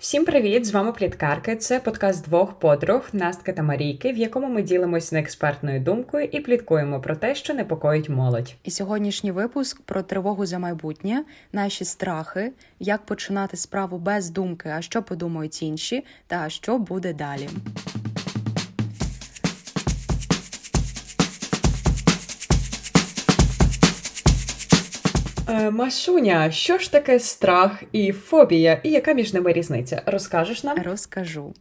Всім привіт! З вами Пліткарки. Це подкаст двох подруг Настки та Марійки, в якому ми ділимося неекспертною думкою і пліткуємо про те, що непокоїть молодь. І сьогоднішній випуск про тривогу за майбутнє, наші страхи, як починати справу без думки, а що подумають інші, та що буде далі. Е, Машуня, що ж таке страх і фобія, і яка між ними різниця? Розкажеш нам? Розкажу.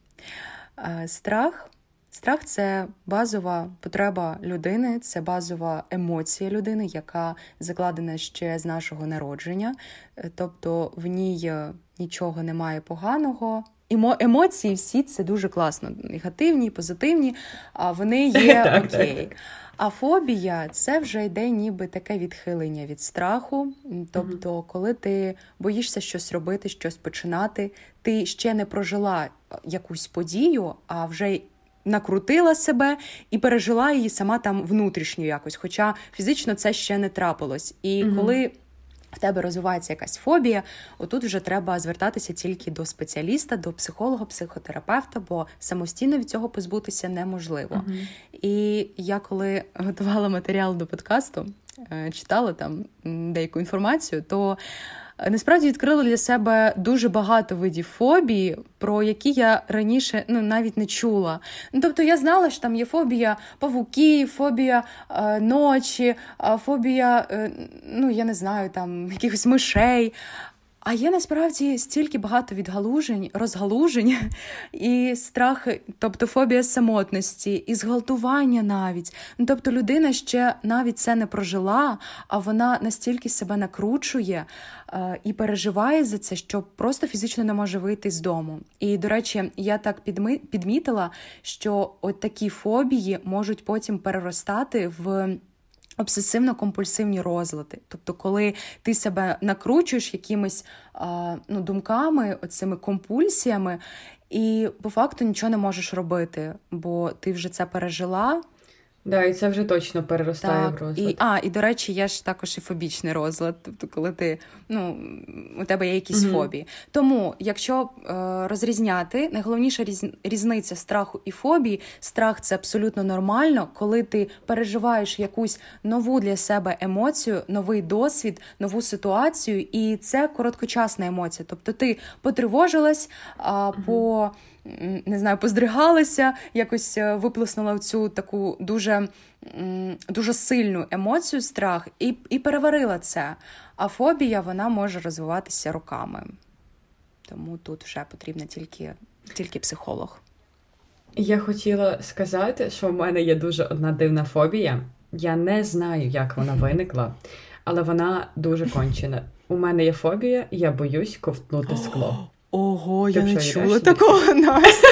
Е, страх. Страх це базова потреба людини, це базова емоція людини, яка закладена ще з нашого народження. Е, тобто в ній нічого немає поганого. Емоції всі це дуже класно. Негативні, позитивні, а вони є окей. А фобія це вже йде ніби таке відхилення від страху. Тобто, коли ти боїшся щось робити, щось починати, ти ще не прожила якусь подію, а вже накрутила себе і пережила її сама там внутрішньо якось. Хоча фізично це ще не трапилось. І коли в тебе розвивається якась фобія, отут вже треба звертатися тільки до спеціаліста, до психолога, психотерапевта, бо самостійно від цього позбутися неможливо. Uh-huh. І я коли готувала матеріал до подкасту, е, читала там деяку інформацію, то насправді відкрила для себе дуже багато видів фобії, про які я раніше ну навіть не чула. Ну тобто я знала, що там є фобія павуків, фобія е, ночі, фобія, е, ну я не знаю, там якихось мишей. А є насправді стільки багато відгалужень, розгалужень і страх, тобто фобія самотності, і зґвалтування навіть. Ну, Тобто людина ще навіть це не прожила, а вона настільки себе накручує е, і переживає за це, що просто фізично не може вийти з дому. І, до речі, я так підмітила, що от такі фобії можуть потім переростати в обсесивно-компульсивні розлади. Тобто, коли ти себе накручуєш якимись ну, думками, оцими компульсіями, і по факту нічого не можеш робити, бо ти вже це пережила. Да, і це вже точно переростає так, в розлад. І, А, і до речі, є ж також і фобічний розлад, тобто, коли ти ну, у тебе є якісь mm фобії. Тому, якщо е, розрізняти, найголовніша різ, різниця страху і фобії, страх це абсолютно нормально, коли ти переживаєш якусь нову для себе емоцію, новий досвід, нову ситуацію, і це короткочасна емоція. Тобто ти потривожилась а, mm по не знаю, поздригалася, якось е, виплеснула цю таку дуже дуже сильну емоцію, страх, і і переварила це. А фобія вона може розвиватися роками. Тому тут вже потрібен тільки, тільки психолог. Я хотіла сказати, що в мене є дуже одна дивна фобія. Я не знаю, як вона виникла, але вона дуже кончена. У мене є фобія, я боюсь ковтнути скло. Ого, я не чула такого Настя.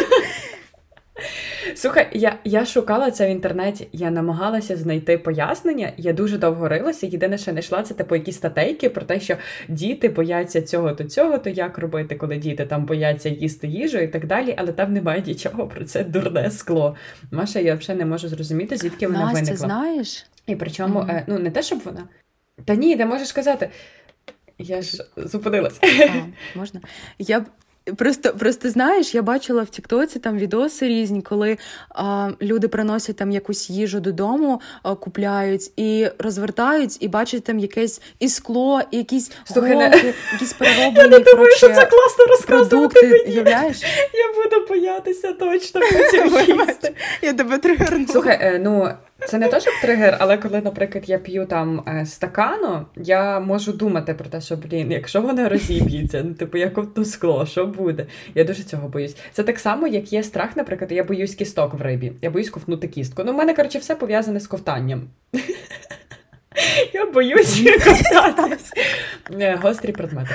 Слухай, я я шукала це в інтернеті, я намагалася знайти пояснення. Я дуже довго рилася. Єдине, що знайшла, це типу якісь статейки про те, що діти бояться цього то цього, то як робити, коли діти там бояться їсти їжу і так далі, але там немає нічого про це дурне скло. Маша, я взагалі не можу зрозуміти, звідки вона Настя, виникла. знаєш? І причому, mm-hmm. ну не те, щоб вона. Та ні, не можеш сказати. Я ж зупинилась. А, Можна. Я Просто просто знаєш, я бачила в Тіктоці там відоси різні, коли а, люди приносять там якусь їжу додому, а, купляють і розвертають, і бачать там якесь і скло, і якісь Слухай, голки, якісь перероблені Я не думаю, що це класно продукти. Уявляєш? Я буду боятися точно потім їсти. Я тебе тригернула. Слухай, е, ну це не то, щоб тригер, але коли, наприклад, я п'ю там е, стакану, я можу думати про те, що блін, якщо вона розіб'ється, ну типу як ото скло, що буде? Я дуже цього боюсь. Це так само, як є страх, наприклад, я боюсь кісток в рибі. Я боюсь ковтнути кістку. Ну, в мене, коротше, все пов'язане з ковтанням. Я боюсь ковтати е, гострі предмети.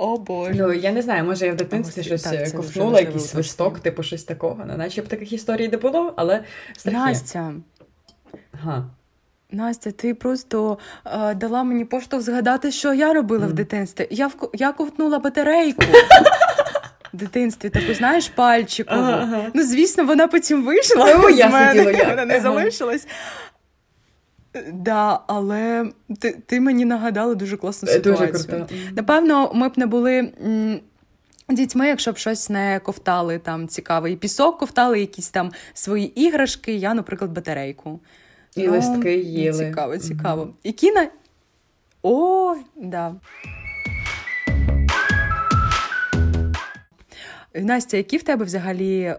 О Боже. Ну, я не знаю, може я в дитинстві щось так, ковтнула, якийсь свисток, типу щось такого. Ну, наче б таких історій не було, але страх Настя. Ага. Настя, ти просто е, дала мені поштовх згадати, що я робила mm. в дитинстві. Я в я ковтнула батарейку. В дитинстві таку, знаєш, пальчикову. Ага. Ну, звісно, вона потім вийшла. Ну, я мене, сиділа, Вона не ага. залишилась. Да, але ти ти мені нагадала дуже класну ситуацію. Дуже круто. Напевно, ми б не були Дітьми, якщо б щось не ковтали там цікавий пісок, ковтали якісь там свої іграшки, я, наприклад, батарейку. І ну, листки їли. Цікаво, цікаво. Угу. І кіна. О, да. Настя, які в тебе взагалі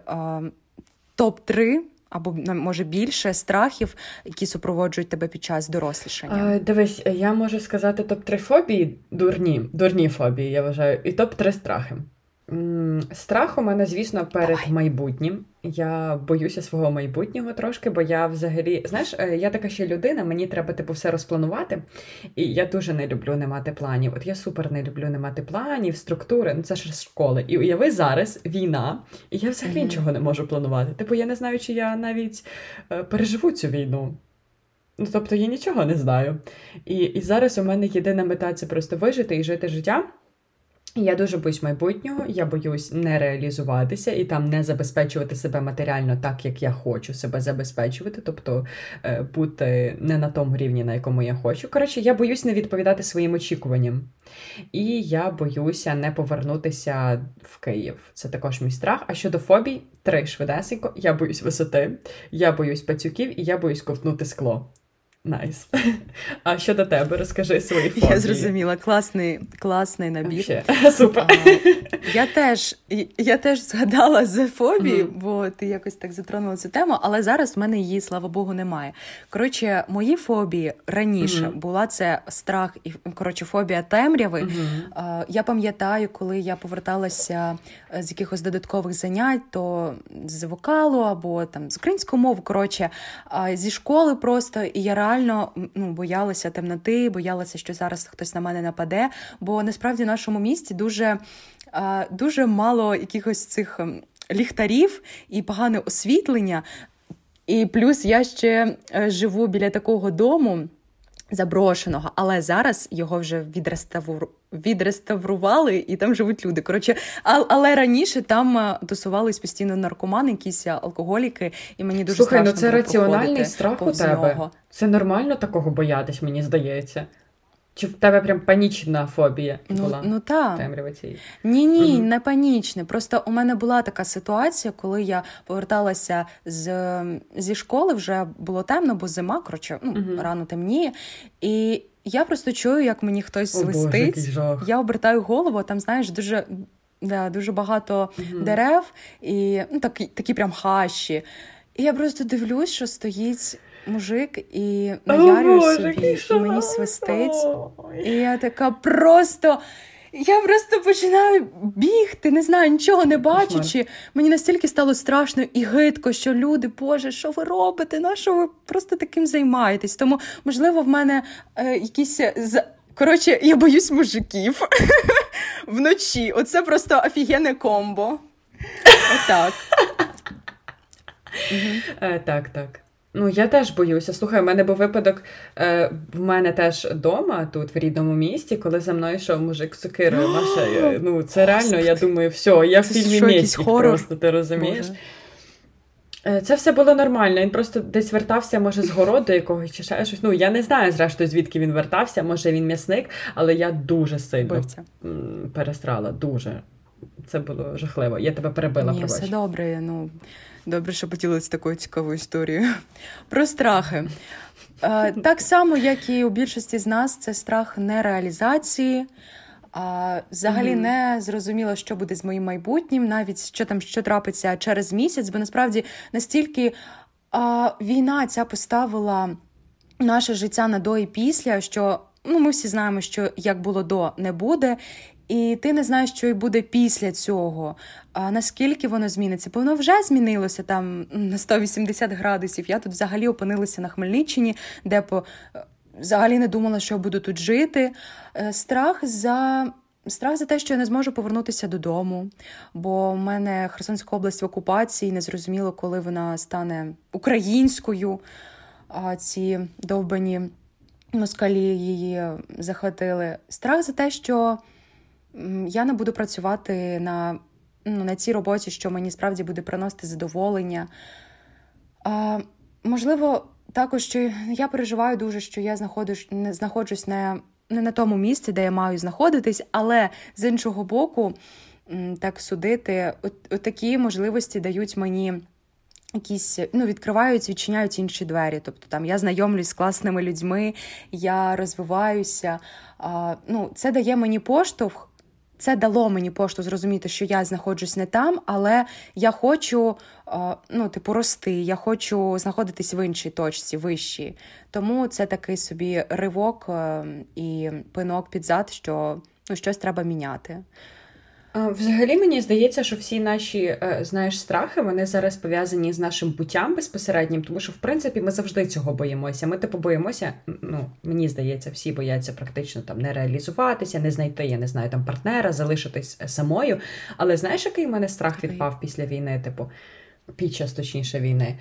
топ-3 або може більше страхів, які супроводжують тебе під час дорослішання? Дивись, я можу сказати топ-3 фобії, дурні, дурні фобії, я вважаю, і топ-3 страхи. Страх у мене, звісно, перед Ой. майбутнім. Я боюся свого майбутнього трошки, бо я взагалі, знаєш, е, я така ще людина, мені треба типу все розпланувати. І я дуже не люблю не мати планів. От я супер не люблю не мати планів, структури. Ну це ж школи. І уяви зараз війна, і я взагалі mm-hmm. нічого не можу планувати. Типу, я не знаю, чи я навіть е, переживу цю війну. Ну, тобто я нічого не знаю. І, І зараз у мене єдина мета це просто вижити і жити життя. Я дуже боюсь майбутнього, я боюсь не реалізуватися і там не забезпечувати себе матеріально так, як я хочу себе забезпечувати, тобто е, бути не на тому рівні, на якому я хочу. Коротше, я боюсь не відповідати своїм очікуванням. І я боюся не повернутися в Київ. Це також мій страх. А щодо фобій, три швидесенько. Я боюсь висоти, я боюсь пацюків і я боюсь ковтнути скло. Nice. Nice. А щодо тебе, розкажи свої фобії. Я зрозуміла, класний класний набір. Супер. А, я теж я теж згадала за фобії, mm. бо ти якось так затронула цю тему, але зараз в мене її, слава Богу, немає. Коротше, мої фобії раніше mm. була це страх і коротше, фобія темряви. Mm-hmm. Я пам'ятаю, коли я поверталася з якихось додаткових занять, то з вокалу або там з української мови, коротше, зі школи просто і я реально ну, боялася темноти, боялася, що зараз хтось на мене нападе. Бо насправді в нашому місті дуже, дуже мало якихось цих ем, ліхтарів і погане освітлення. І плюс я ще е, живу біля такого дому заброшеного, але зараз його вже відреставру... відреставрували і там живуть люди. Коротше, а, але раніше там е, тусувались постійно наркомани, якісь алкоголіки, і мені дуже Слухай, ну страшно ну це раціональний страх у тебе. Нього. Це нормально такого боятись, мені здається. Чи в тебе прям панічна фобія ну, була? Ну так. цієї? Ні, ні, угу. не панічне. Просто у мене була така ситуація, коли я поверталася з, зі школи, вже було темно, бо зима, коротше, ну, угу. рано темніє. І я просто чую, як мені хтось свистить. Я обертаю голову, там, знаєш, дуже да, дуже багато угу. дерев і ну, такі, такі прям хащі. І я просто дивлюсь, що стоїть мужик і наярює собі, і мені свистить. І я така просто. Я просто починаю бігти, не знаю, нічого не бачачи. Мені настільки стало страшно і гидко, що люди, Боже, що ви робите? На що ви просто таким займаєтесь? Тому, можливо, в мене е, якісь з. Коротше, я боюсь мужиків вночі. Оце просто офігенне комбо. Отак. Е, так, так. Ну, я теж боюся. Слухай, у мене був випадок е, в мене теж вдома, тут в рідному місті, коли за мною йшов мужик з сокирою. Маша, ну це реально, я думаю, все, я в фільмі Мєстік просто, ти розумієш? Боже. Е, це все було нормально. Він просто десь вертався, може, з городу якогось чи ще щось. Ну, я не знаю, зрештою, звідки він вертався, може він м'ясник, але я дуже сильно Бивця. перестрала. Дуже. Це було жахливо. Я тебе перебила. Ні, пробач. все добре. ну... Добре, що поділилися такою цікавою історією. Про страхи. Е, так само, як і у більшості з нас, це страх нереалізації. А, Взагалі mm-hmm. не зрозуміло, що буде з моїм майбутнім, навіть що там що трапиться через місяць, бо насправді настільки а, війна ця поставила наше життя на до і після, що ну, ми всі знаємо, що як було до, не буде. І ти не знаєш, що й буде після цього. А наскільки воно зміниться? Бо воно вже змінилося там на 180 градусів. Я тут взагалі опинилася на Хмельниччині, де по взагалі не думала, що буду тут жити. Е, страх за. Страх за те, що я не зможу повернутися додому, бо в мене Херсонська область в окупації, незрозуміло, коли вона стане українською. А ці довбані москалі її захватили. Страх за те, що я не буду працювати на ну, на цій роботі, що мені справді буде приносити задоволення. А, Можливо, також що я переживаю дуже, що я знаходжусь, не знаходжусь не, не на тому місці, де я маю знаходитись, але з іншого боку, так судити. От, от такі можливості дають мені. Якісь ну відкривають, відчиняють інші двері. Тобто там я знайомлюсь з класними людьми, я розвиваюся. А, ну, Це дає мені поштовх. Це дало мені пошту зрозуміти, що я знаходжусь не там, але я хочу ну, типу, рости, я хочу знаходитись в іншій точці, вищій. Тому це такий собі ривок і пинок під зад, що ну, щось треба міняти. Взагалі мені здається, що всі наші е, знаєш страхи вони зараз пов'язані з нашим буттям безпосереднім, тому що в принципі ми завжди цього боїмося. Ми типу боїмося. Ну мені здається, всі бояться практично там не реалізуватися, не знайти, я не знаю, там партнера, залишитись е, самою. Але знаєш, який в мене страх відпав після війни? Типу, під час точніше війни.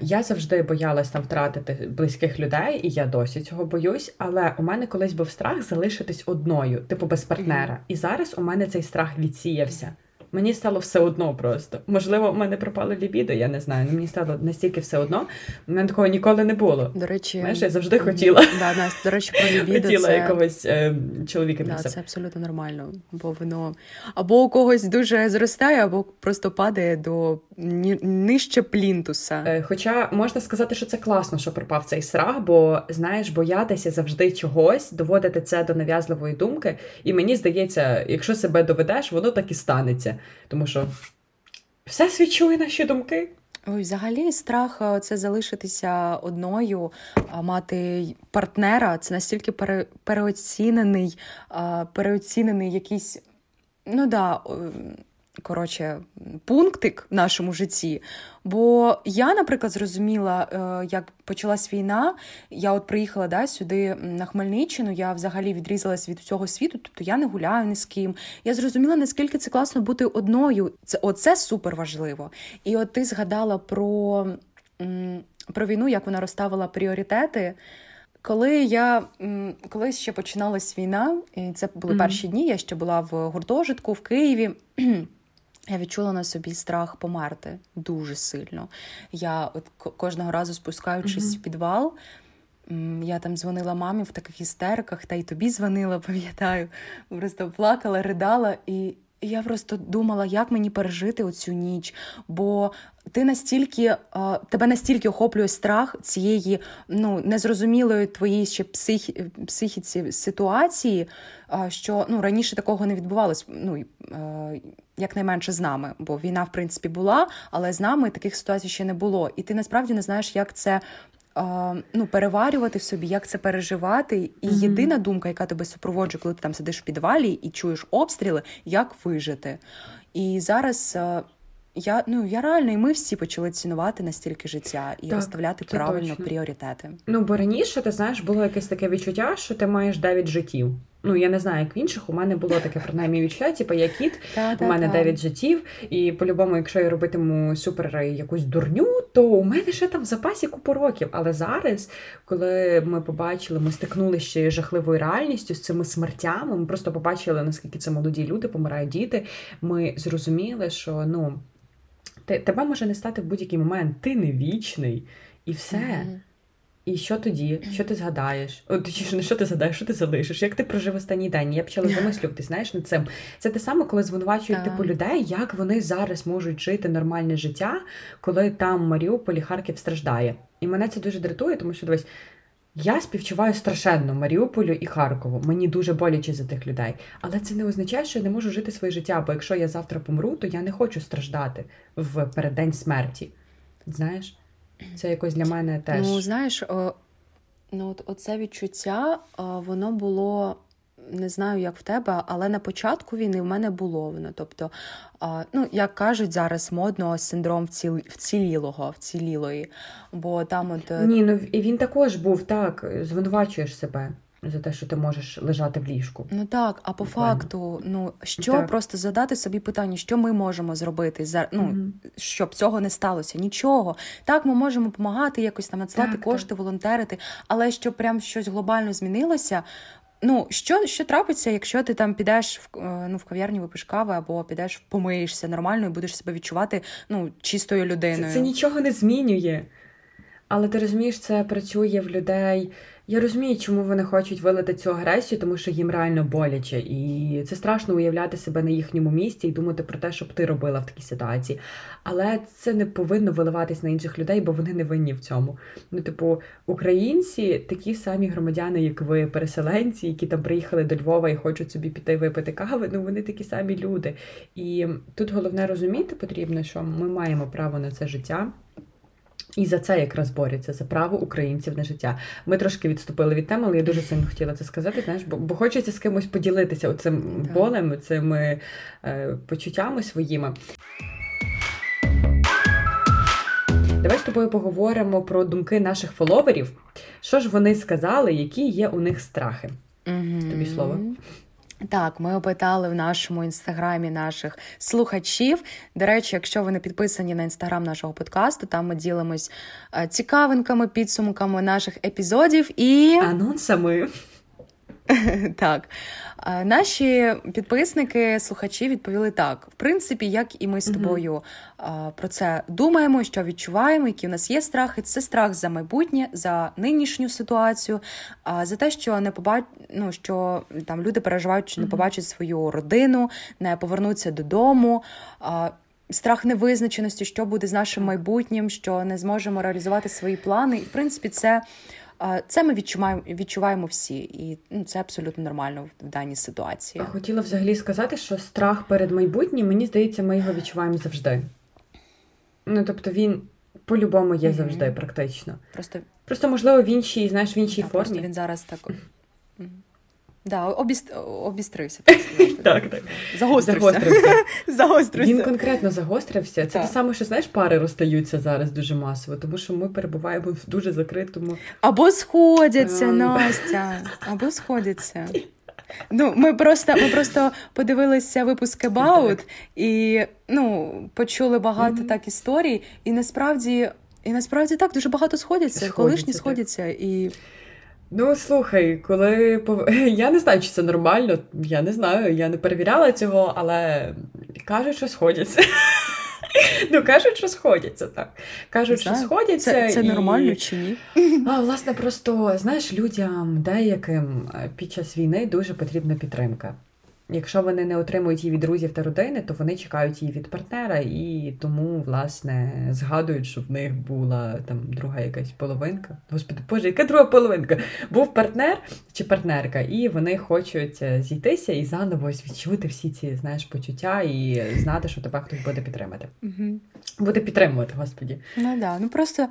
Я завжди боялась там втратити близьких людей, і я досі цього боюсь. Але у мене колись був страх залишитись одною, типу без партнера. І зараз у мене цей страх відсіявся. Мені стало все одно просто. Можливо, в мене пропало лібідо, я не знаю. Мені стало настільки все одно. У мене такого ніколи не було. До речі, Знаєш, я завжди хотіла. Да, Настя, До речі, про лібідо хотіла це... якогось е, чоловіка. Да, Це абсолютно нормально, бо воно або у когось дуже зростає, або просто падає до нижче плінтуса. Е, хоча можна сказати, що це класно, що пропав цей страх, бо знаєш, боятися завжди чогось, доводити це до нав'язливої думки. І мені здається, якщо себе доведеш, воно так і станеться. Тому що все свідчує наші думки. Ой, взагалі, страх е, це залишитися одною, мати партнера. Це настільки пере, переоцінений, переоцінений якийсь, ну да, коротше, пунктик в нашому житті. Бо я, наприклад, зрозуміла, е, як почалась війна, я от приїхала да, сюди на Хмельниччину, я взагалі відрізалась від всього світу, тобто я не гуляю ні з ким. Я зрозуміла, наскільки це класно бути одною. Це Оце супер важливо. І от ти згадала про, про війну, як вона розставила пріоритети. Коли я коли ще починалась війна, і це були mm-hmm. перші дні, я ще була в гуртожитку в Києві. Я відчула на собі страх померти дуже сильно. Я от кожного разу спускаючись mm-hmm. в підвал, я там дзвонила мамі в таких істериках, та й тобі дзвонила, пам'ятаю. Просто плакала, ридала, і я просто думала, як мені пережити оцю ніч. Бо ти настільки тебе настільки охоплює страх цієї ну незрозумілої твоїй ще психі, психіці ситуації, що ну раніше такого не відбувалось. Ну якнайменше з нами, бо війна, в принципі, була, але з нами таких ситуацій ще не було. І ти насправді не знаєш, як це ну, переварювати в собі, як це переживати. І mm-hmm. єдина думка, яка тебе супроводжує, коли ти там сидиш в підвалі і чуєш обстріли, як вижити. І зараз. Я ну я реально, і ми всі почали цінувати настільки життя і так, розставляти правильно точно. пріоритети. Ну бо раніше ти знаєш, було якесь таке відчуття, що ти маєш дев'ять життів. Ну я не знаю, як в інших. У мене було таке принаймні відчуття, типу я кіт, у мене дев'ять життів, і по-любому, якщо я робитиму супер якусь дурню, то у мене ще там в запасі купу років. Але зараз, коли ми побачили, ми стикнулися ще жахливою реальністю з цими смертями, ми просто побачили, наскільки це молоді люди, помирають діти. Ми зрозуміли, що ну тебе може не стати в будь-який момент, ти не вічний і все. Mm-hmm. І що тоді? Що ти згадаєш? О, точніше, не що ти згадаєш, що ти залишиш? Як ти прожив останній день? Я почала замислювати, знаєш, над цим. Це те саме, коли звинувачують типу людей, як вони зараз можуть жити нормальне життя, коли там Маріуполь і Харків страждає. І мене це дуже дратує, тому що дивись. Я співчуваю страшенно Маріуполю і Харкову. Мені дуже боляче за тих людей. Але це не означає, що я не можу жити своє життя. Бо якщо я завтра помру, то я не хочу страждати в переддень смерті. Знаєш? Це якось для мене теж. Ну, знаєш, о, ну от оце відчуття, о, воно було. Не знаю, як в тебе, але на початку війни в мене було воно. Тобто, а, ну як кажуть зараз модно синдром вціл... вцілілого, вцілілої. Бо там от е, ні, ну він також був так, звинувачуєш себе за те, що ти можеш лежати в ліжку. Ну так, а по Буквально. факту, ну що так. просто задати собі питання, що ми можемо зробити за ну mm щоб цього не сталося? Нічого. Так, ми можемо допомагати, якось там надсилати кошти, так. волонтерити, але щоб прям щось глобально змінилося. Ну, що що трапиться, якщо ти там підеш в е, ну, в кав'ярню випиш кави, або підеш помиєшся нормально і будеш себе відчувати ну, чистою людиною? Це, це нічого не змінює. але ти розумієш, це працює в людей. Я розумію, чому вони хочуть вилити цю агресію, тому що їм реально боляче, і це страшно уявляти себе на їхньому місці і думати про те, що б ти робила в такій ситуації. Але це не повинно виливатись на інших людей, бо вони не винні в цьому. Ну, типу, українці такі самі громадяни, як ви, переселенці, які там приїхали до Львова і хочуть собі піти випити кави. Ну вони такі самі люди. І тут головне розуміти потрібно, що ми маємо право на це життя. І за це якраз борються за право українців на життя. Ми трошки відступили від теми, але я дуже сильно хотіла це сказати. Знаєш, бо, бо хочеться з кимось поділитися цим болем, цими е, почуттями своїми. Давай з тобою поговоримо про думки наших фоловерів. Що ж вони сказали, які є у них страхи? Угу. Тобі слово. Так, ми опитали в нашому інстаграмі наших слухачів. До речі, якщо ви не підписані на інстаграм нашого подкасту, там ми ділимось е, цікавинками, підсумками наших епізодів і анонсами. Так, наші підписники, слухачі відповіли так. В принципі, як і ми з тобою про це думаємо, що відчуваємо, які у нас є страхи. Це страх за майбутнє, за нинішню ситуацію, за те, що не побач... ну, що там люди переживають, що не побачать свою родину, не повернуться додому. Страх невизначеності, що буде з нашим майбутнім, що не зможемо реалізувати свої плани. І в принципі, це. Це ми відчуваємо відчуваємо всі, і ну, це абсолютно нормально в даній ситуації. Хотіла взагалі сказати, що страх перед майбутнім, мені здається, ми його відчуваємо завжди. Ну тобто він по-любому є завжди, mm-hmm. практично. Просто Просто можливо в іншій, знаєш, в іншій так, формі. Просто він зараз так. Да, обіст... обістрився. Так, так. Загострився. Загострився. Він конкретно загострився. Це те саме, що знаєш, пари розстаються зараз дуже масово, тому що ми перебуваємо в дуже закритому. Або сходяться, Настя, або сходяться. Ну, Ми просто ми просто подивилися випуск About і ну, почули багато mm-hmm. так історій, і насправді і насправді так дуже багато сходяться, сходяться колишні так. сходяться і. Ну, слухай, коли я не знаю, чи це нормально, я не знаю, я не перевіряла цього, але кажуть, що сходяться. Ну, кажуть, що сходяться, так. Кажуть, що сходяться. Це це і... нормально чи ні? А, Власне, просто знаєш, людям деяким під час війни дуже потрібна підтримка. Якщо вони не отримують її від друзів та родини, то вони чекають її від партнера і тому, власне, згадують, що в них була там друга якась половинка. Господи, Боже, яка друга половинка? Був партнер чи партнерка, і вони хочуть е, зійтися і заново відчути всі ці знаєш почуття і знати, що тебе хтось буде підтримати. Угу. Буде підтримувати, господі. Ну да, ну просто.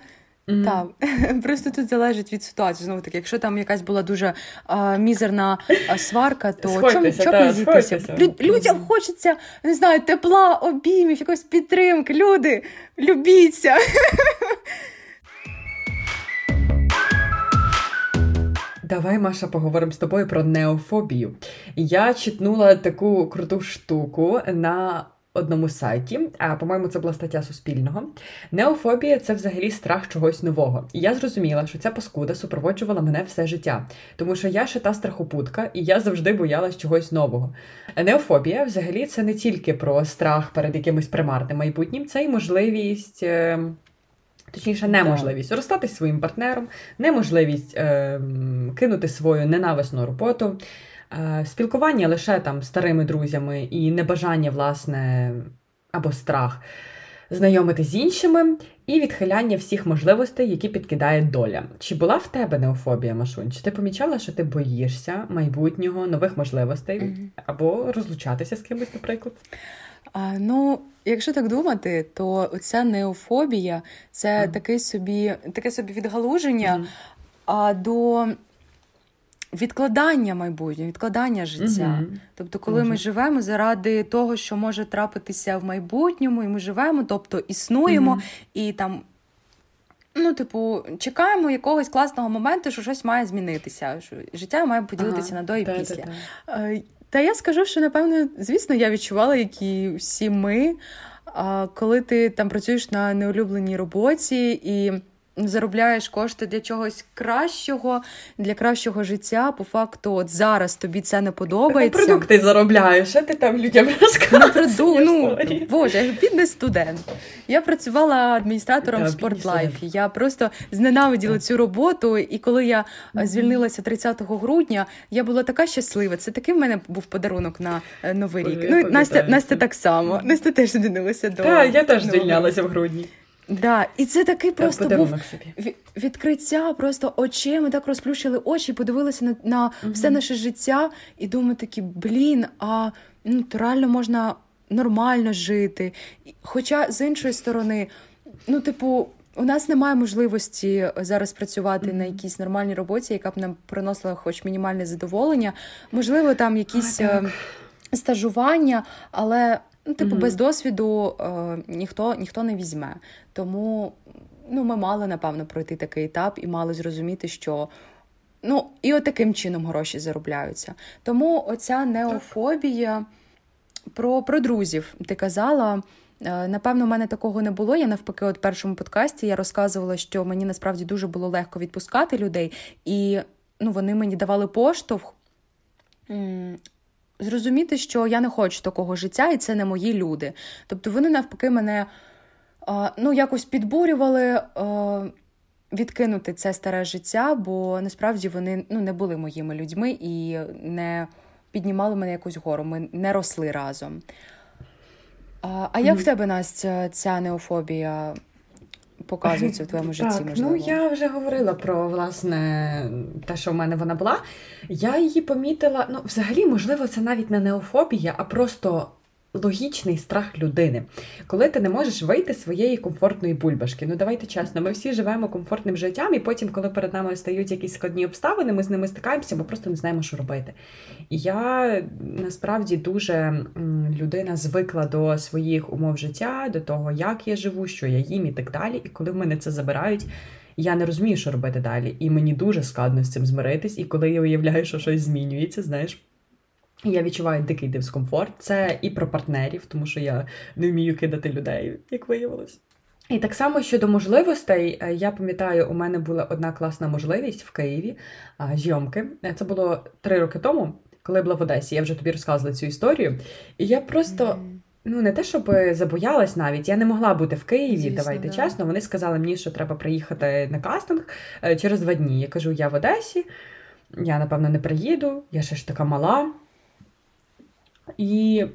Mm-hmm. Так, просто тут залежить від ситуації. Знову таки, якщо там якась була дуже а, мізерна а, сварка, то чому не зійтися? Лю- людям хочеться не знаю, тепла, обіймів, якоїсь підтримки. Люди, любіться. Давай, Маша, поговоримо з тобою про неофобію. Я читнула таку круту штуку на одному сайті, а по-моєму, це була стаття Суспільного. Неофобія це взагалі страх чогось нового. І я зрозуміла, що ця паскуда супроводжувала мене все життя, тому що я ще та страхопутка, і я завжди боялась чогось нового. Неофобія, взагалі, це не тільки про страх перед якимось примарним майбутнім, це й можливість. Е, точніше, неможливість розстатись своїм партнером, неможливість е, кинути свою ненависну роботу, спілкування лише там старими друзями і небажання, власне, або страх знайомити з іншими, і відхиляння всіх можливостей, які підкидає доля. Чи була в тебе неофобія, Машунь? Чи ти помічала, що ти боїшся майбутнього, нових можливостей mm-hmm. або розлучатися з кимось, наприклад? А, Ну, якщо так думати, то ця неофобія це mm-hmm. таке собі таке собі відгалуження mm-hmm. а, до відкладання майбутнього, відкладання життя. Угу. Тобто, коли може. ми живемо заради того, що може трапитися в майбутньому, і ми живемо, тобто існуємо угу. і там. Ну, типу, чекаємо якогось класного моменту, що щось має змінитися. що Життя має поділитися ага, на до і та, після. Та, та. Е, та я скажу, що напевно, звісно, я відчувала, як і всі ми. Коли ти там працюєш на неулюбленій роботі, і заробляєш кошти для чогось кращого, для кращого життя. По факту, от зараз тобі це не подобається. На продукти заробляєш, що ти там людям розказуєш? Ну, Боже, я бідний студент. Я працювала адміністратором в спортлайфі. Я просто зненавиділа цю роботу, і коли я звільнилася 30 грудня, я була така щаслива. Це такий в мене був подарунок на е, новий рік. Ну, Настя Настя так само. Настя теж звільнилася до. Так, я теж звільнялася в грудні. Да, І це такий просто був собі. відкриття просто очей. Ми так розплющили очі, подивилися на на угу. все наше життя і думаю такі, блін, а ну, то реально можна нормально жити. Хоча з іншої сторони, ну, типу, у нас немає можливості зараз працювати mm-hmm. на якійсь нормальній роботі, яка б нам приносила хоч мінімальне задоволення. Можливо, там якісь а, е, стажування, але Ну, типу, mm-hmm. без досвіду е, ніхто ніхто не візьме. Тому ну, ми мали, напевно, пройти такий етап і мали зрозуміти, що ну, і от таким чином гроші заробляються. Тому оця неофобія про, про друзів ти казала. Е, напевно, в мене такого не було. Я навпаки, от в першому подкасті я розказувала, що мені насправді дуже було легко відпускати людей, і ну, вони мені давали поштовх зрозуміти, що я не хочу такого життя, і це не мої люди. Тобто вони навпаки мене ну, якось підбурювали. Відкинути це старе життя, бо насправді вони ну, не були моїми людьми і не піднімали мене якусь гору. Ми не росли разом. А а як mm. в тебе Настя, ця неофобія показується в твоєму житті. Так, можливо? Ну я вже говорила про власне те, що в мене вона була. Я її помітила. Ну, взагалі, можливо, це навіть не неофобія, а просто логічний страх людини, коли ти не можеш вийти з своєї комфортної бульбашки. Ну давайте чесно, ми всі живемо комфортним життям, і потім, коли перед нами стають якісь складні обставини, ми з ними стикаємося, ми просто не знаємо, що робити. І я насправді дуже людина звикла до своїх умов життя, до того, як я живу, що я їм і так далі. І коли в мене це забирають. Я не розумію, що робити далі, і мені дуже складно з цим змиритись. І коли я уявляю, що щось змінюється, знаєш, я відчуваю дикий дискомфорт. Це і про партнерів, тому що я не вмію кидати людей, як виявилось. І так само щодо можливостей, е, я пам'ятаю, у мене була одна класна можливість в Києві зйомки. Це було три роки тому, коли я була в Одесі. Я вже тобі розказувала цю історію. І я просто. Mm-hmm. Ну, не те, щоб забоялась навіть, я не могла бути в Києві, Звісно, давайте да. чесно. Вони сказали мені, що треба приїхати на кастинг е, через два дні. Я кажу, я в Одесі, я, напевно, не приїду, я ще ж така мала. І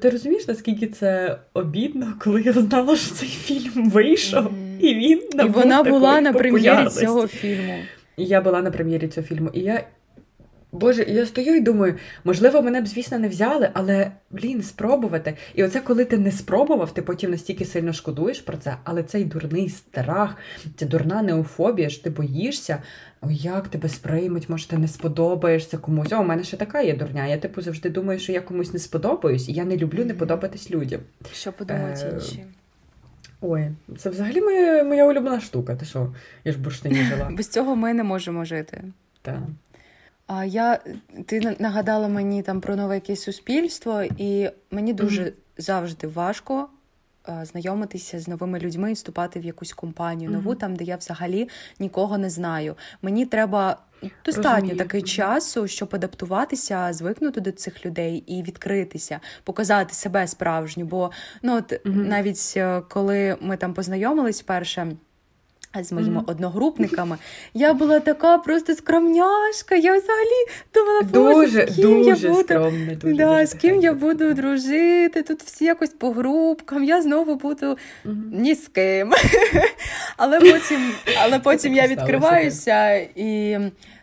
ти розумієш, наскільки це обідно, коли я знала, що цей фільм вийшов, mm-hmm. і він І вона була на прем'єрі цього фільму. І я була на прем'єрі цього фільму. І я. Боже, я стою і думаю, можливо, мене б, звісно, не взяли, але, блін, спробувати. І оце, коли ти не спробував, ти потім настільки сильно шкодуєш про це, але цей дурний страх, ця дурна неофобія, що ти боїшся, як тебе сприймуть, може, ти не сподобаєшся комусь. О, у мене ще така є дурня. Я типу завжди думаю, що я комусь не сподобаюсь, і я не люблю не подобатись людям. Що подумають е- інші? Ой, це взагалі моя моя улюблена штука. Ти що? Я ж бурштині жила. Без цього ми не можемо жити. Так. А я ти нагадала мені там про нове якесь суспільство, і мені дуже mm-hmm. завжди важко знайомитися з новими людьми і вступати в якусь компанію нову, mm-hmm. там де я взагалі нікого не знаю. Мені треба. Достатньо таки часу, щоб адаптуватися, звикнути до цих людей і відкритися, показати себе справжню. Бо ну от mm-hmm. навіть е, коли ми там познайомились вперше з моїми mm-hmm. одногрупниками. Я була така просто скромняшка. Я взагалі думала, дуже, з ким дуже я буду скромне, дуже, да, дуже з ким я буду дружити. Тут всі якось по групкам, я знову буду mm-hmm. ні з ким. але потім але потім я відкриваюся і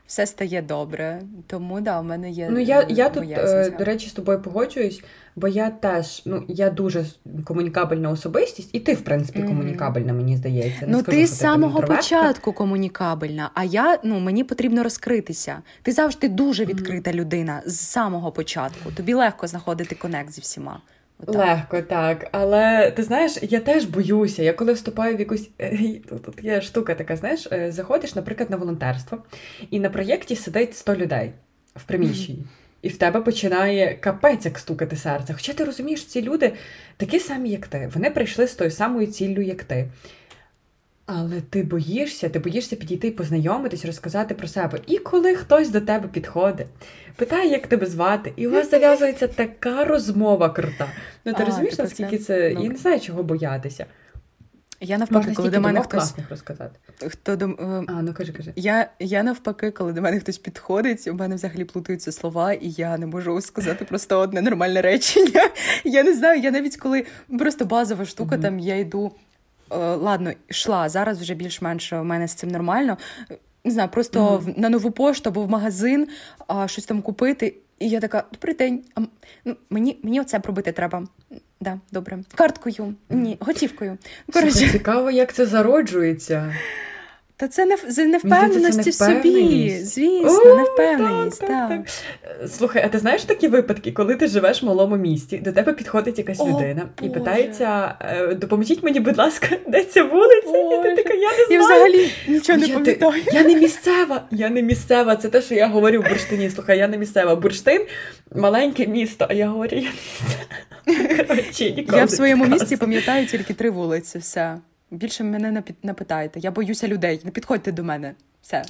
все стає добре. Тому да, у мене є. Ну я я тут, е, до речі, з тобою погоджуюсь, бо я теж ну я дуже комунікабельна особистість, і ти, в принципі, комунікабельна, мені здається. Не ну скажу, ти з самого початку комунікабельна, а я ну мені потрібно розкритися. Ти завжди дуже відкрита mm-hmm. людина з самого початку. Тобі легко знаходити конект зі всіма. Отак. Легко, так. Але ти знаєш, я теж боюся. Я коли вступаю в якусь е, тут є штука, така знаєш, е, заходиш, наприклад, на волонтерство, і на проєкті сидить 100 людей в приміщенні. І в тебе починає капець як стукати серце. Хоча ти розумієш, ці люди такі самі, як ти. Вони прийшли з тою самою ціллю, як ти. Але ти боїшся, ти боїшся підійти, познайомитись, розказати про себе. І коли хтось до тебе підходить, питає, як тебе звати, і у вас зав'язується така розмова крута. Ну ти а, розумієш, наскільки це ну, я не знаю, чого боятися. Я навпаки, коли до мене хтось розказати. Хто до е, а, ну кажи, кажи. Я я навпаки, коли до мене хтось підходить, у мене взагалі плутаються слова, і я не можу сказати просто одне нормальне речення. Я не знаю, я навіть коли просто базова штука, mm-hmm. там я йду. Е, ладно, йшла зараз вже більш-менш у мене з цим нормально. Не знаю, просто mm-hmm. на нову пошту або в магазин а, щось там купити. І я така, добрий день, а, ну, мені мені оце пробити треба. Да, добре. Карткою, ні, готівкою. Коротше. Цікаво, як це зароджується. Та це не з невпевненості в собі. Звісно, О, невпевненість. Так, так, так. Слухай, а ти знаєш такі випадки, коли ти живеш в малому місті, до тебе підходить якась О, людина Боже. і питається: «Е, допоможіть мені, будь ласка, де ця вулиця? Боже. І ти така, я не знаю. Я взагалі нічого не пам'ятаю. Я не місцева, я не місцева. Це те, що я говорю в бурштині. Слухай, я не місцева. Бурштин маленьке місто, а я говорю, я не місцева. Коротше, Я в своєму місті пам'ятаю тільки три вулиці. все. Більше мене не питайте. Я боюся людей. Не підходьте до мене. Все.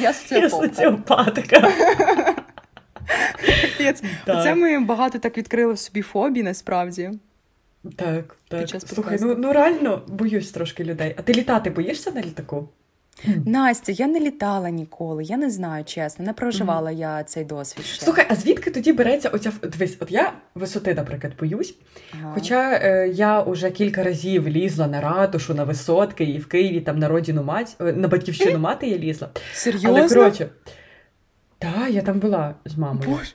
Я соціопатка. Це ми багато так відкрили в собі фобії, насправді. Так, так. Слухай, ну ну реально боюсь трошки людей. А ти літати боїшся на літаку? Настя, я не літала ніколи, я не знаю, чесно, не проживала я цей досвід. ще. Слухай, а звідки тоді береться оця дивись, от я висоти, наприклад, боюсь. Ага. Хоча е, я вже кілька разів лізла на ратушу, на висотки, і в Києві там на родину мать, е, на батьківщину мати я лізла. Серйозно? Але коротше, так, я там була з мамою. Боже,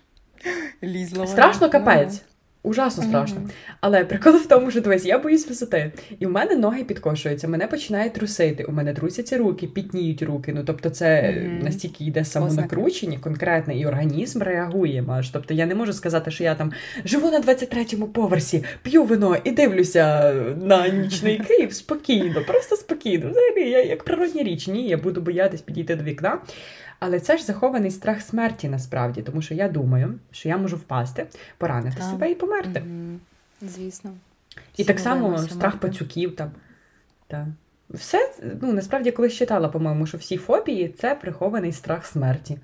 лізла. Страшно капець. Ужасно страшно. Mm-hmm. Але прикол в тому, що дивись, я боюсь висоти. І в мене ноги підкошуються, мене починає трусити. У мене трусяться руки, пітніють руки. Ну тобто, це mm-hmm. настільки йде самонакручення, конкретно, і організм реагує. Маш. Тобто я не можу сказати, що я там живу на 23-му поверсі, п'ю вино і дивлюся на нічний Київ спокійно, просто спокійно. Взагалі, я як природня річ, ні, я буду боятись підійти до вікна. Але це ж захований страх смерті насправді, тому що я думаю, що я можу впасти, поранити так. себе і померти. Угу. Звісно. І так само страх пацюків там. Так. Все, ну насправді колись читала, по-моєму, що всі фобії це прихований страх смерті.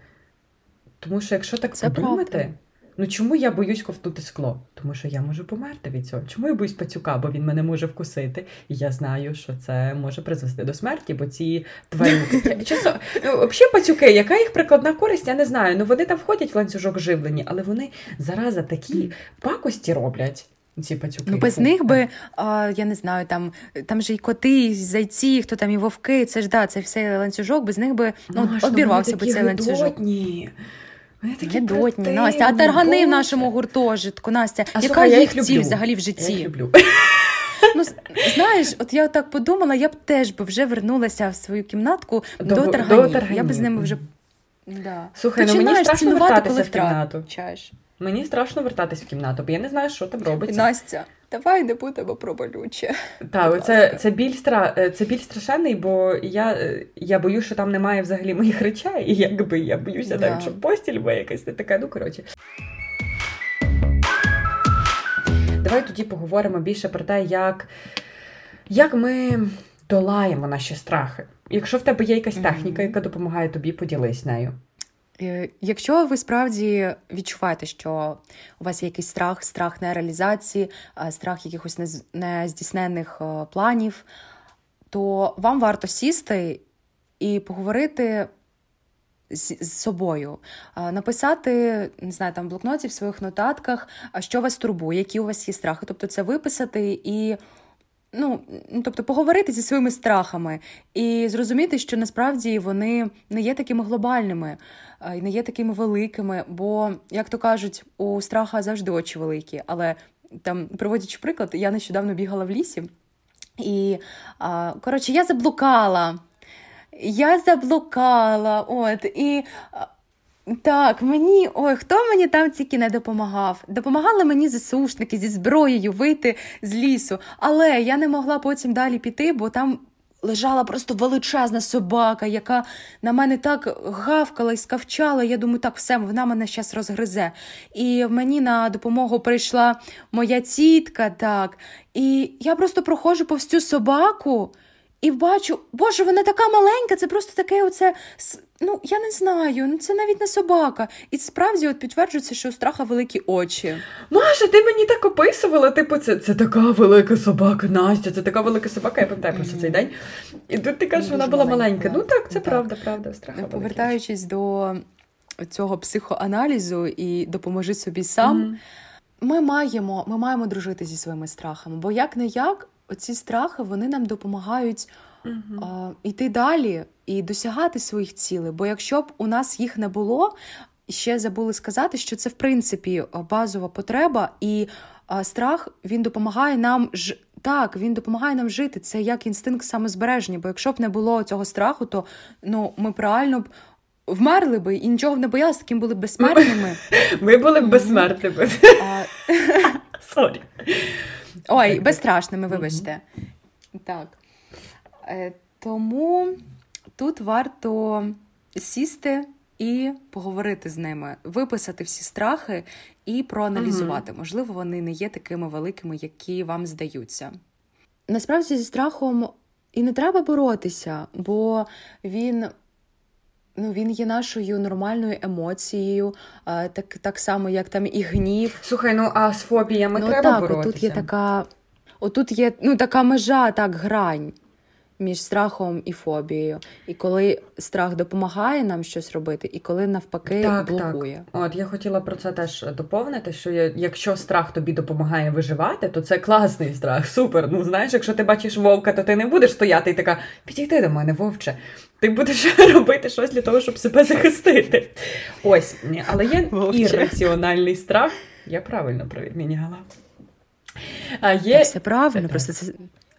Тому що, якщо так це подумати, правда. Ну чому я боюсь ковтнути скло? Тому що я можу померти від цього. Чому я боюсь пацюка? Бо він мене може вкусити, і я знаю, що це може призвести до смерті, бо ці тваринки. Часо, ну, взагалі пацюки, яка їх прикладна користь, я не знаю. Ну вони там входять в ланцюжок живлення, але вони зараза такі пакості роблять. Ці пацюки. Ну, без них би, а, я не знаю, там там же і коти, і зайці, хто там і вовки, це ж да, це все ланцюжок, без них би ну, Маш, обірвався би цей ланцюжок. Вони такі Гидотні, Настя, а таргани в нашому гуртожитку, Настя, а яка слухай, їх ціль взагалі в житті? Я їх люблю. Ну, Знаєш, от я так подумала, я б теж би вже вернулася в свою кімнатку до, до тарганів. До тарганів. Я б з ними вже да. Слухай, ну мені страшно вертатися в кімнату. Мені страшно вертатись в кімнату, бо я не знаю, що там робиться. Настя, давай не будемо про болюче. Так, це це біль стра... Е, це біль страшенний, бо я е, я боюсь, що там немає взагалі моїх речей, і якби я боюся, да. так, що постіль бо якась не така, ну коротше. Давай тоді поговоримо більше про те, як, як ми долаємо наші страхи. Якщо в тебе є якась техніка, яка допомагає тобі, поділись нею. Е, якщо ви справді відчуваєте, що у вас є якийсь страх, страх нереалізації, страх якихось нездійсненних е, планів, то вам варто сісти і поговорити з, з собою, написати, не знаю, там в блокноті в своїх нотатках, що вас турбує, які у вас є страхи, тобто це виписати і ну, тобто поговорити зі своїми страхами і зрозуміти, що насправді вони не є такими глобальними і не є такими великими. Бо, як то кажуть, у страха завжди очі великі. Але там, приводячи приклад, я нещодавно бігала в лісі, і коротше, я заблукала. Я заблукала, от, і так, мені ой, хто мені там тільки не допомагав? Допомагали мені ЗСУшники зі зброєю вийти з лісу, але я не могла потім далі піти, бо там лежала просто величезна собака, яка на мене так гавкала і скавчала. Я думаю, так, все, вона мене зараз розгризе. І мені на допомогу прийшла моя тітка, так. І я просто проходжу повз цю собаку. І бачу, боже, вона така маленька, це просто таке оце. Ну, я не знаю, ну це навіть не собака. І справді от підтверджується, що у страха великі очі. Маша, ти мені так описувала, типу, це це така велика собака, Настя, це така велика собака, я пам'ятаю просто mm-hmm. цей день. І тут ти кажеш, вона була маленька. маленька. Ну так, це так. правда, правда. страха Повертаючись до цього психоаналізу і допоможи собі сам. Mm-hmm. Ми маємо ми маємо дружити зі своїми страхами, бо як не як, оці страхи вони нам допомагають uh-huh. йти далі і досягати своїх цілей. Бо якщо б у нас їх не було, ще забули сказати, що це в принципі базова потреба, і страх він допомагає нам ж. Так, він допомагає нам жити. Це як інстинкт самозбереження. Бо якщо б не було цього страху, то ну ми б реально б вмерли би і нічого б не боялися, таким були б безсмертними. Ми були б безсмертними. Sorry. Ой, безстрашними, вибачте. Так. Е, тому тут варто сісти і поговорити з ними, виписати всі страхи і проаналізувати. Можливо, вони не є такими великими, які вам здаються. Насправді, зі страхом і не треба боротися, бо він Ну, він є нашою нормальною емоцією, так так само, як там і гнів. Слухай, ну а з фобіями ну, треба так, боротися? Отут є така, отут є ну, така межа, так, грань між страхом і фобією. І коли страх допомагає нам щось робити, і коли навпаки так, блокує. Так. От я хотіла про це теж доповнити. Що якщо страх тобі допомагає виживати, то це класний страх. Супер. Ну знаєш, якщо ти бачиш вовка, то ти не будеш стояти і така підійти до мене, вовче. Ти будеш робити щось для того, щоб себе захистити. Ось, але є Вовче. ірраціональний страх. Я правильно провідміняла. А є... Все правильно, просто це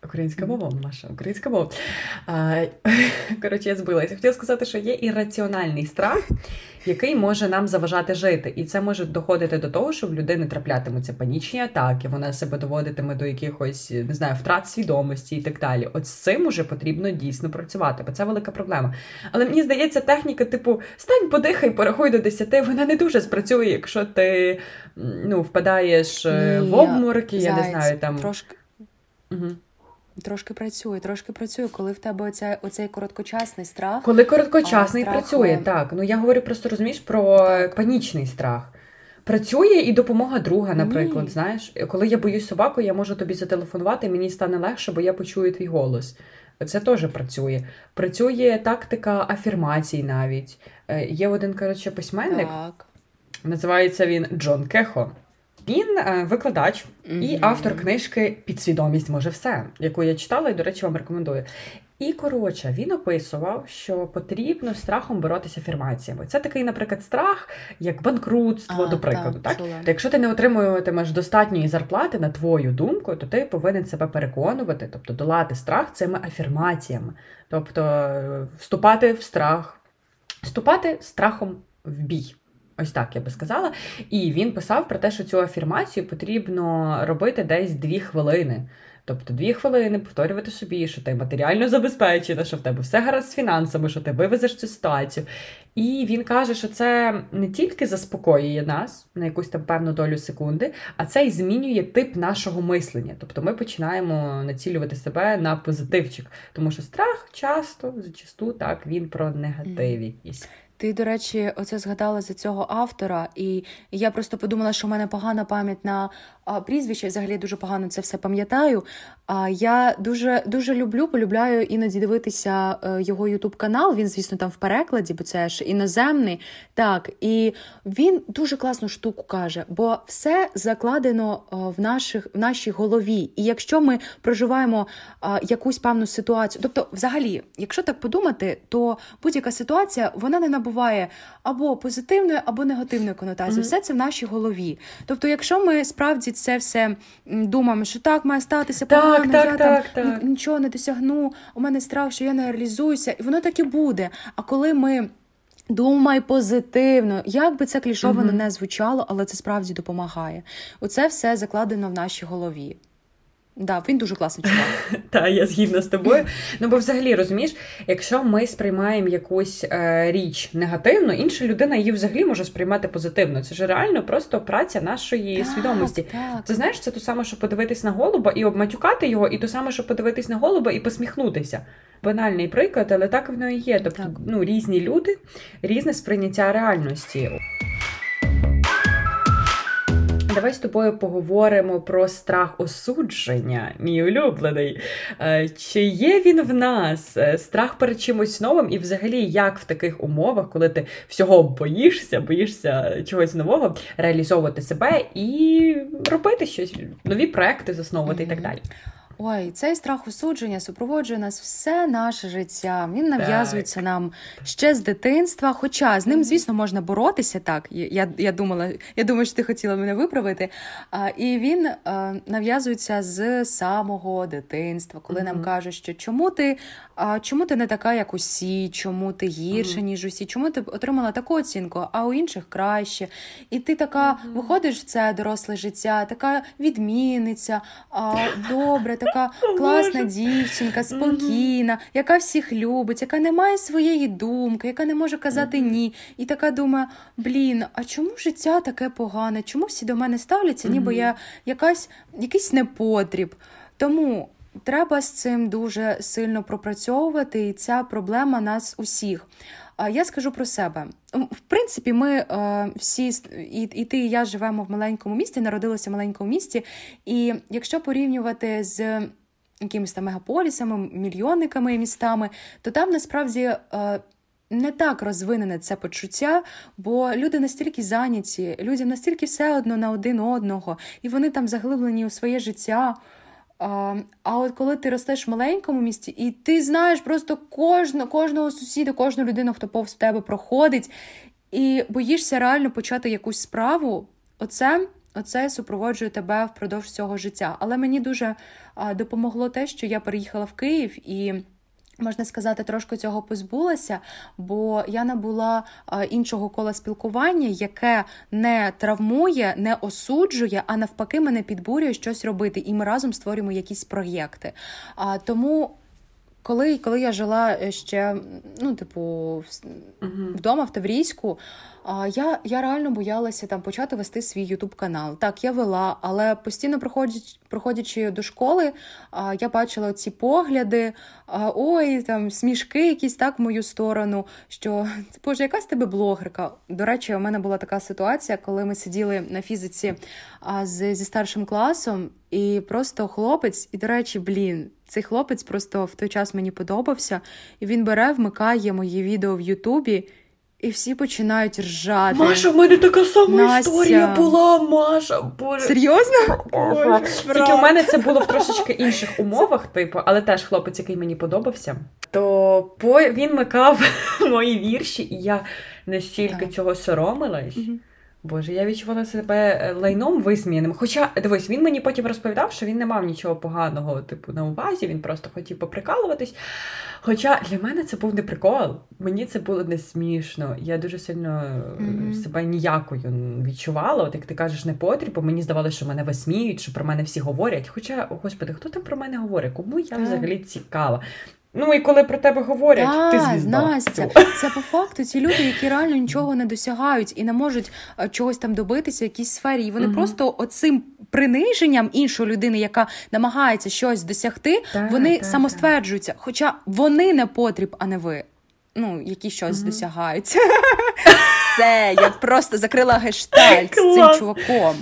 Українська мова, Маша, українська мова. А, Коротше, я збилася. Хотіла сказати, що є ірраціональний страх, який може нам заважати жити. І це може доходити до того, що в людини траплятимуться панічні атаки, вона себе доводитиме до якихось, не знаю, втрат свідомості і так далі. От з цим уже потрібно дійсно працювати, бо це велика проблема. Але мені здається, техніка, типу, стань, подихай, порахуй до десяти, вона не дуже спрацює, якщо ти ну, впадаєш е, Ні, в обморки, я не знаю там. Трошки. Угу. Трошки працює, трошки працює, коли в тебе оця, оцей короткочасний страх. Коли короткочасний страх... працює, так. Ну я говорю просто розумієш про так. панічний страх. Працює і допомога друга, наприклад. Ні. Знаєш, коли я боюсь собаку, я можу тобі зателефонувати, мені стане легше, бо я почую твій голос. Це теж працює. Працює тактика афірмацій навіть. Е, є один коротше письменник, так. називається він Джон Кехо. Він е, викладач mm-hmm. і автор книжки Підсвідомість може все, яку я читала і, до речі, вам рекомендую. І коротше, він описував, що потрібно страхом боротися афірмаціями. Це такий, наприклад, страх, як банкрутство, а, до прикладу. Так, так? То якщо ти не отримуватимеш достатньої зарплати, на твою думку, то ти повинен себе переконувати, тобто долати страх цими афірмаціями, тобто е, вступати в страх, вступати страхом в бій. Ось так я би сказала. І він писав про те, що цю афірмацію потрібно робити десь дві хвилини. Тобто дві хвилини повторювати собі, що ти матеріально забезпечена, що в тебе все гаразд з фінансами, що ти вивезеш цю ситуацію. І він каже, що це не тільки заспокоює нас на якусь там певну долю секунди, а це й змінює тип нашого мислення. Тобто ми починаємо націлювати себе на позитивчик, тому що страх часто зачасту так він про негатив якийсь. Ти, до речі, оце згадала за цього автора, і я просто подумала, що в мене погана пам'ять на прізвище, взагалі дуже погано це все пам'ятаю. А я дуже дуже люблю, полюбляю іноді дивитися е, його ютуб канал. Він, звісно, там в перекладі, бо це ж іноземний. Так, і він дуже класну штуку каже, бо все закладено е, в наших в нашій голові. І якщо ми проживаємо якусь певну ситуацію, тобто, взагалі, якщо так подумати, то будь-яка ситуація вона не набуває або позитивної, або негативної конотації. Mm-hmm. Все це в нашій голові. Тобто, якщо ми справді це все думаємо, що так має статися погано, так, я так, там так. нічого не досягну, у мене страх, що я не реалізуюся, і воно так і буде. А коли ми. Думай позитивно, як би це клішовано uh-huh. не звучало, але це справді допомагає. Оце все закладено в нашій голові. Да, він дуже класний чувак. Та, я згідна з тобою. Ну, бо взагалі розумієш, якщо ми сприймаємо якусь е, річ негативно, інша людина її взагалі може сприймати позитивно. Це ж реально просто праця нашої Так, свідомості. так. Ти знаєш, це то саме, що подивитись на голуба і обматюкати його, і то саме, що подивитись на голуба і посміхнутися. Банальний приклад, але так воно і є. Тобто, Так. ну, різні люди, різне сприйняття реальності. Давай з тобою поговоримо про страх осудження, мій улюблений. Е, Чи є він в нас? Е, Страх перед чимось новим, і взагалі, як в таких умовах, коли ти всього боїшся, боїшся чогось нового, реалізовувати себе і робити щось, нові проекти засновувати і так далі. Ой, цей страх осудження супроводжує нас все наше життя. Він нав'язується нам ще з дитинства. Хоча з ним, звісно, можна боротися. Так, я, я думала, я думаю, що ти хотіла мене виправити. А, і він а, нав'язується з самого дитинства, коли нам кажуть, що чому ти, а, чому ти не така, як усі, чому ти гірше, Мгм. ніж усі, чому ти отримала таку оцінку, а у інших краще. І ти така Мгм. виходиш в це доросле життя, така відмінниця, а, добре, така О, класна дівчинка, спокійна, яка всіх любить, яка не має своєї думки, яка не може казати ні. І така думає: блін, а чому життя таке погане? Чому всі до мене ставляться, ніби я якась, якийсь непотріб? Тому. Треба з цим дуже сильно пропрацьовувати, і ця проблема нас усіх. Я скажу про себе. В принципі, ми е, всі і, і ти, і я живемо в маленькому місті, народилися в маленькому місті. І якщо порівнювати з якимись там мегаполісами, мільйонниками і містами, то там насправді. Е, не так розвинене це почуття, бо люди настільки зайняті, людям настільки все одно на один одного, і вони там заглиблені у своє життя. А, от коли ти ростеш в маленькому місті, і ти знаєш просто кожного, кожного сусіда, кожну людину, хто повз тебе проходить, і боїшся реально почати якусь справу, оце, оце супроводжує тебе впродовж цього життя. Але мені дуже допомогло те, що я переїхала в Київ і. Можна сказати, трошки цього позбулася, бо я набула іншого кола спілкування, яке не травмує, не осуджує, а навпаки, мене підбурює щось робити, і ми разом створюємо якісь проєкти. Тому, коли, коли я жила е, ще, ну, типу, вдома в Таврійську, я, я реально боялася там почати вести свій Ютуб канал. Так, я вела, але постійно проходячи, проходячи до школи, я бачила ці погляди, ой, там смішки якісь так в мою сторону. Що боже, яка з тебе блогерка? До речі, у мене була така ситуація, коли ми сиділи на фізиці з, зі старшим класом, і просто хлопець, і до речі, блін, цей хлопець просто в той час мені подобався, і він бере, вмикає мої відео в Ютубі. І всі починають ржати. Маша, в мене така сама Настя. історія була, Маша. Боже. Серйозно? Боже. Тільки у мене це було в трошечки інших умовах, типу, але теж хлопець, який мені подобався, то по... він микав мої вірші, і я настільки Так. цього соромилась. Мгм. Боже, я відчувала себе е, лайном висміяним. Хоча, дивись, він мені потім розповідав, що він не мав нічого поганого, типу, на увазі, він просто хотів поприкалуватись. Хоча для мене це був не прикол, мені це було не смішно. Я дуже сильно Мгм. себе ніякою відчувала. От як ти кажеш, не потріб, бо мені здавалося, що мене висміють, що про мене всі говорять. Хоча, господи, хто там про мене говорить? Кому я взагалі цікава? Ну і коли про тебе говорять, ти Так, звізда. Настя, це по факту ті люди, які реально нічого не досягають і не можуть е, чогось там добитися в якійсь сфері. І вони Мгм. просто оцим приниженням іншої людини, яка намагається щось досягти, Так, вони так, самостверджуються. Хоча вони не потріб, а не ви. Ну, які щось Мгм. досягають. Все, я просто закрила гештальт з цим чуваком.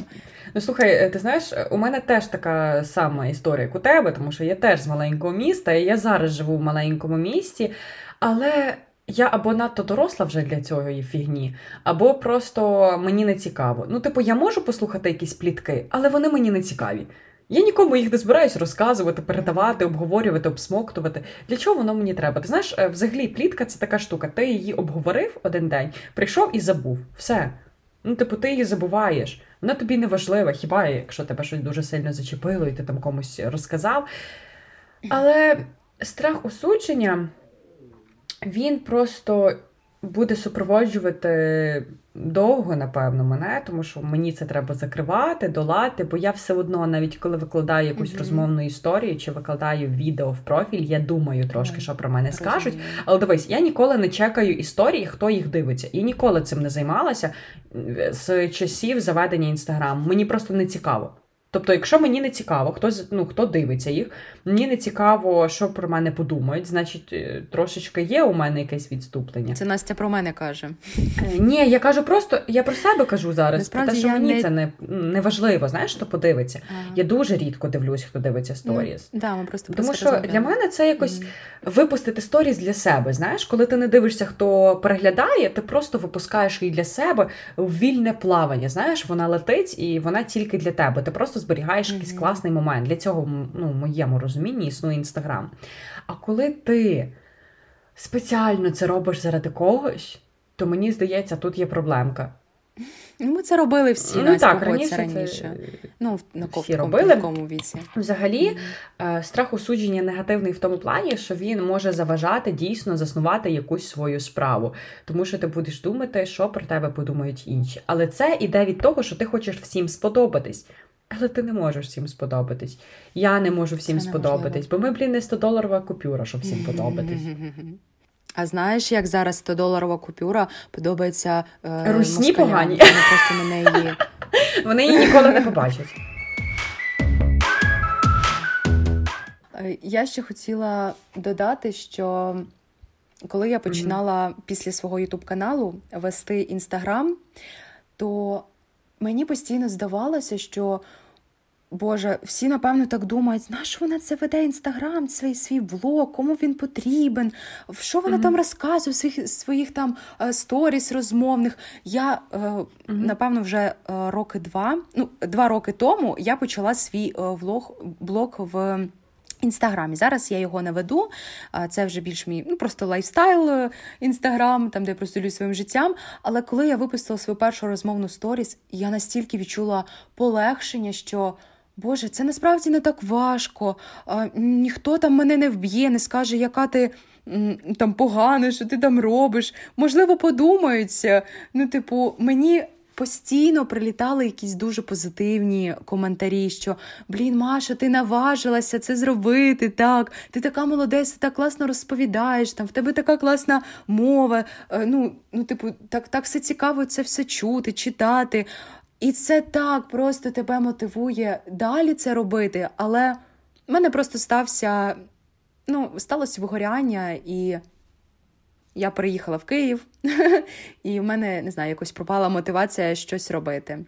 Ну слухай, е, ти знаєш, у мене теж така сама історія, як у тебе, тому що я теж з маленького міста, і я зараз живу в маленькому місті, але я або надто доросла вже для цієї фігні, або просто мені не цікаво. Ну, типу, я можу послухати якісь плітки, але вони мені не цікаві. Я нікому їх не збираюсь розказувати, передавати, обговорювати, обсмоктувати. Для чого воно мені треба? Ти знаєш, е, взагалі плітка це така штука. Ти її обговорив один день, прийшов і забув. Все. Ну, типу, ти її забуваєш. Вона тобі не важлива, хіба якщо тебе щось дуже сильно зачепило і ти там комусь розказав. Але страх осудження, він просто буде супроводжувати довго, напевно, мене, тому що мені це треба закривати, долати, бо я все одно, навіть коли викладаю якусь mm-hmm. розмовну історію чи викладаю відео в профіль, я думаю трошки, mm-hmm. що про мене Розумію. скажуть. Але дивись, я ніколи не чекаю історії, хто їх дивиться. І ніколи цим не займалася з часів заведення інстаграму. Мені просто не цікаво. Тобто, якщо мені не цікаво, хто ну, хто дивиться їх, мені не цікаво, що про мене подумають, значить, е, трошечки є у мене якесь відступлення. Це Настя про мене каже. Е, ні, я кажу просто, я про себе кажу зараз. Насправді, те, що мені не... це не, не важливо, знаєш, хто подивиться. Ага. Я дуже рідко дивлюсь, хто дивиться сторіс. Ну, да, ми просто Тому що розмовляємо. для мене це якось mm. випустити сторіс для себе. Знаєш, коли ти не дивишся, хто переглядає, ти просто випускаєш її для себе в вільне плавання. Знаєш, вона летить і вона тільки для тебе. Ти просто зберігаєш якийсь класний момент. Для цього, ну, в моєму розумінні, існує інстаграм. А коли ти спеціально це робиш заради когось, то мені здається, тут є проблемка. Ми це робили всі ну, так, раніше. раніше. Ну, на всі робили. в віці. Взагалі, mm-hmm. страх осудження негативний в тому плані, що він може заважати дійсно заснувати якусь свою справу. Тому що ти будеш думати, що про тебе подумають інші. Але це іде від того, що ти хочеш всім сподобатись. Але ти не можеш всім сподобатись. Я не можу всім Це сподобатись, бо ми, блін, не 100-доларова купюра, щоб всім подобатись. А знаєш, як зараз 100-доларова купюра подобається е, Русні погані. Вони просто на неї. Вони її ніколи не побачать. Е, я ще хотіла додати, що коли я починала mm-hmm. після свого ютуб каналу вести інстаграм, то мені постійно здавалося, що Боже, всі, напевно, так думають, знаєш, вона це веде інстаграм, свій свій влог, кому він потрібен, що вона mm-hmm. там розказує, своїх своїх там е, сторіс розмовних. Я, mm-hmm. напевно, вже е, роки два, ну, два роки тому я почала свій влог блог в. Інстаграмі. Зараз я його не веду. Це вже більш мій ну, просто lifestyle інстаграм, там де я просто ділюсь своїм життям. Але коли я випустила свою першу розмовну сторіс, я настільки відчула полегшення, що. Боже, це насправді не так важко. А, Ніхто там мене не вб'є, не скаже, яка ти там погана, що ти там робиш. Можливо, подумаються. Ну, типу, мені постійно прилітали якісь дуже позитивні коментарі, що блін, Маша, ти наважилася це зробити. так, Ти така молодець, ти так класно розповідаєш, там в тебе така класна мова. Е, ну, ну типу, так, так все цікаво це все чути, читати. І це так просто тебе мотивує далі це робити. Але в мене просто стався, ну, сталося вигоряння, і я переїхала в Київ, і в мене не знаю, якось пропала мотивація щось робити.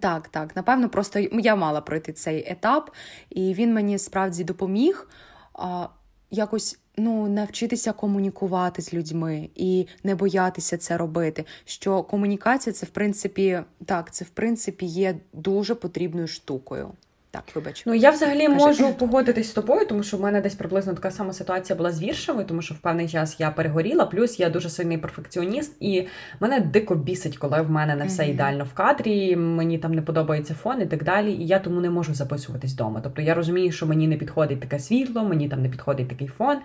Так, так, напевно, просто я мала пройти цей етап, і він мені справді допоміг а, якось ну, навчитися комунікувати з людьми і не боятися це робити. Що комунікація це в принципі так, це в принципі є дуже потрібною штукою. Так, вибач. Ну я взагалі Кажи. можу погодитись з тобою, тому що в мене десь приблизно така сама ситуація була з віршами, тому що в певний час я перегоріла, плюс я дуже сильний перфекціоніст, і мене дико бісить, коли в мене не все mm-hmm. ідеально в кадрі, мені там не подобається фон і так далі. І я тому не можу записуватись вдома. Тобто я розумію, що мені не підходить таке світло, мені там не підходить такий фон.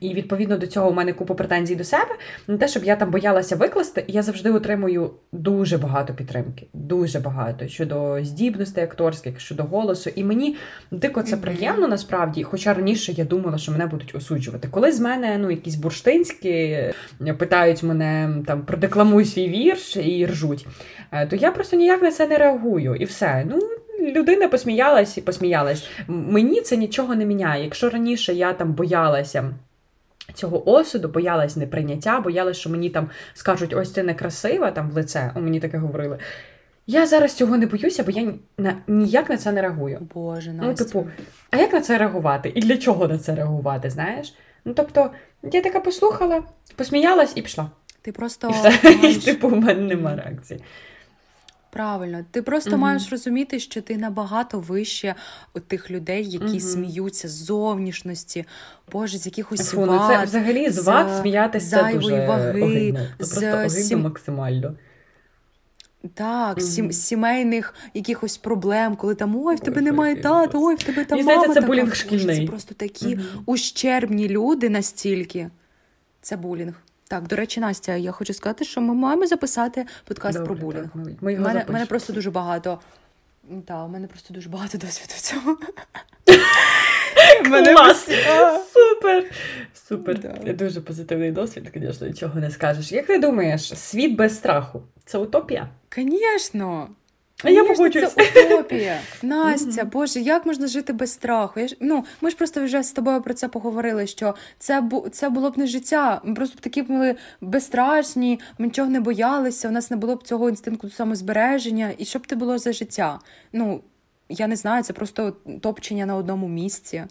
І відповідно до цього у мене купа претензій до себе. Не те, щоб я там боялася викласти, я завжди отримую дуже багато підтримки, дуже багато щодо здібностей акторських, щодо голосу. І мені дико це приємно насправді, хоча раніше я думала, що мене будуть осуджувати. Коли з мене ну, якісь бурштинські е, питають мене там продекламуй свій вірш і ржуть, е, то я просто ніяк на це не реагую. І все. Ну, Людина посміялась і посміялась. Мені це нічого не міняє. Якщо раніше я там боялася. Цього осуду, боялась неприйняття, боялась, що мені там скажуть, ось ти некрасива там в лице. О, мені таке говорили. Я зараз цього не боюся, бо я на, ніяк на це не реагую. Боже, Настя. Ну, типу, а як на це реагувати? І для чого на це реагувати, знаєш? Ну, тобто, я така послухала, посміялась і пішла. Ти просто. І все. Маєш... І, типу, у мене нема реакції. Правильно, ти просто mm маєш розуміти, що ти набагато вище от тих людей, які mm сміються з зовнішності, боже, з якихось Фу, ну це взагалі з ват сміятися зайвої дуже ваги, огидно. Це з просто огидно максимально. Так, mm-hmm. сімейних якихось проблем, коли там ой, в тебе ой, немає тату, ой, в тебе там мама здається, це така. булінг шкільний. Це просто такі mm-hmm. ущербні люди настільки. Це булінг. Так, до речі, Настя, я хочу сказати, що ми маємо записати подкаст Добре, про булінг. так, ми- ми його мене, мене просто дуже багато. Так, у мене просто дуже багато досвіду в цьому. Мене Клас! Супер! Супер. Да. Дуже позитивний досвід, звісно, нічого не скажеш. Як ти думаєш, світ без страху це утопія? Звісно. А я погоджуюсь. Це утопія. Настя, Боже, як можна жити без страху? Я ж, ну, ми ж просто вже з тобою про це поговорили, що це, бу, це було б не життя. Ми просто б такі були безстрашні, ми нічого не боялися, у нас не було б цього інстинкту самозбереження. І що б це було за життя? Ну, я не знаю, це просто топчення на одному місці.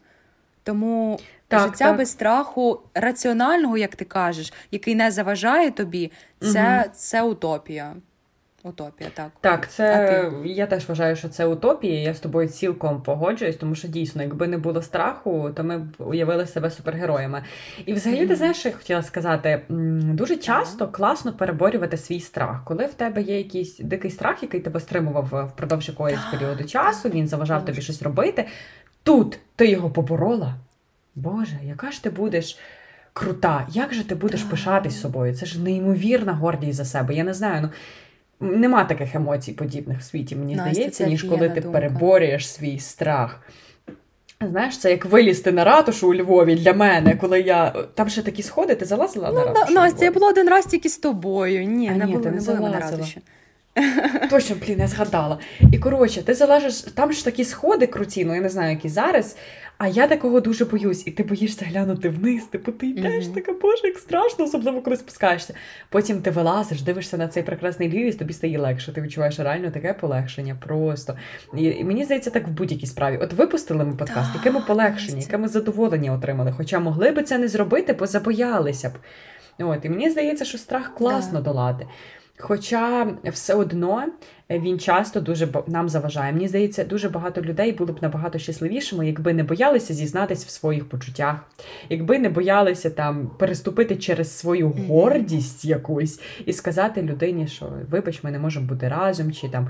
Тому Так, життя так. без страху раціонального, як ти кажеш, який не заважає тобі, це, це утопія. Утопія, так. Так, це я теж вважаю, що це утопія. Я з тобою цілком погоджуюсь, тому що дійсно, якби не було страху, то ми б уявили себе супергероями. І взагалі, ти знаєш, що я хотіла сказати, дуже часто класно переборювати свій страх. Коли в тебе є якийсь дикий страх, який тебе стримував е, впродовж Так, періоду часу, він заважав тобі щось робити. Тут ти його поборола. Боже, яка ж ти будеш. Крута, як же ти будеш пишатись собою? Це ж неймовірна гордість за себе. Я не знаю. Ну Нема таких емоцій подібних в світі, мені Настя, здається, ніж коли ти думка. переборюєш свій страх. Знаєш, це як вилізти на ратушу у Львові для мене, коли я. Там ще такі сходи, ти залазила Ну. На- ратушу? Настя, я була один раз тільки з тобою. Ні, А не ні, було, не не були ми на ратуші. Точно, блін, я згадала. І коротше, ти залежиш, там ж такі сходи круті, ну я не знаю, які зараз. А я такого дуже боюсь, і ти боїшся глянути вниз. Типу, ти йдеш, Мгм. така боже, як страшно, особливо коли спускаєшся. Потім ти вилазиш, дивишся на цей прекрасний Львів, і тобі стає легше. Ти відчуваєш реально таке полегшення. Просто. І, і мені здається, так в будь-якій справі. От випустили ми подкаст, яке ми полегшення, яке ми задоволення отримали. Хоча могли би це не зробити, бо забоялися б. От, і мені здається, що страх класно долати. Хоча все одно він часто дуже нам заважає. Мені здається, дуже багато людей були б набагато щасливішими, якби не боялися зізнатись в своїх почуттях, якби не боялися там переступити через свою гордість якусь і сказати людині, що вибач, ми не можемо бути разом, чи там.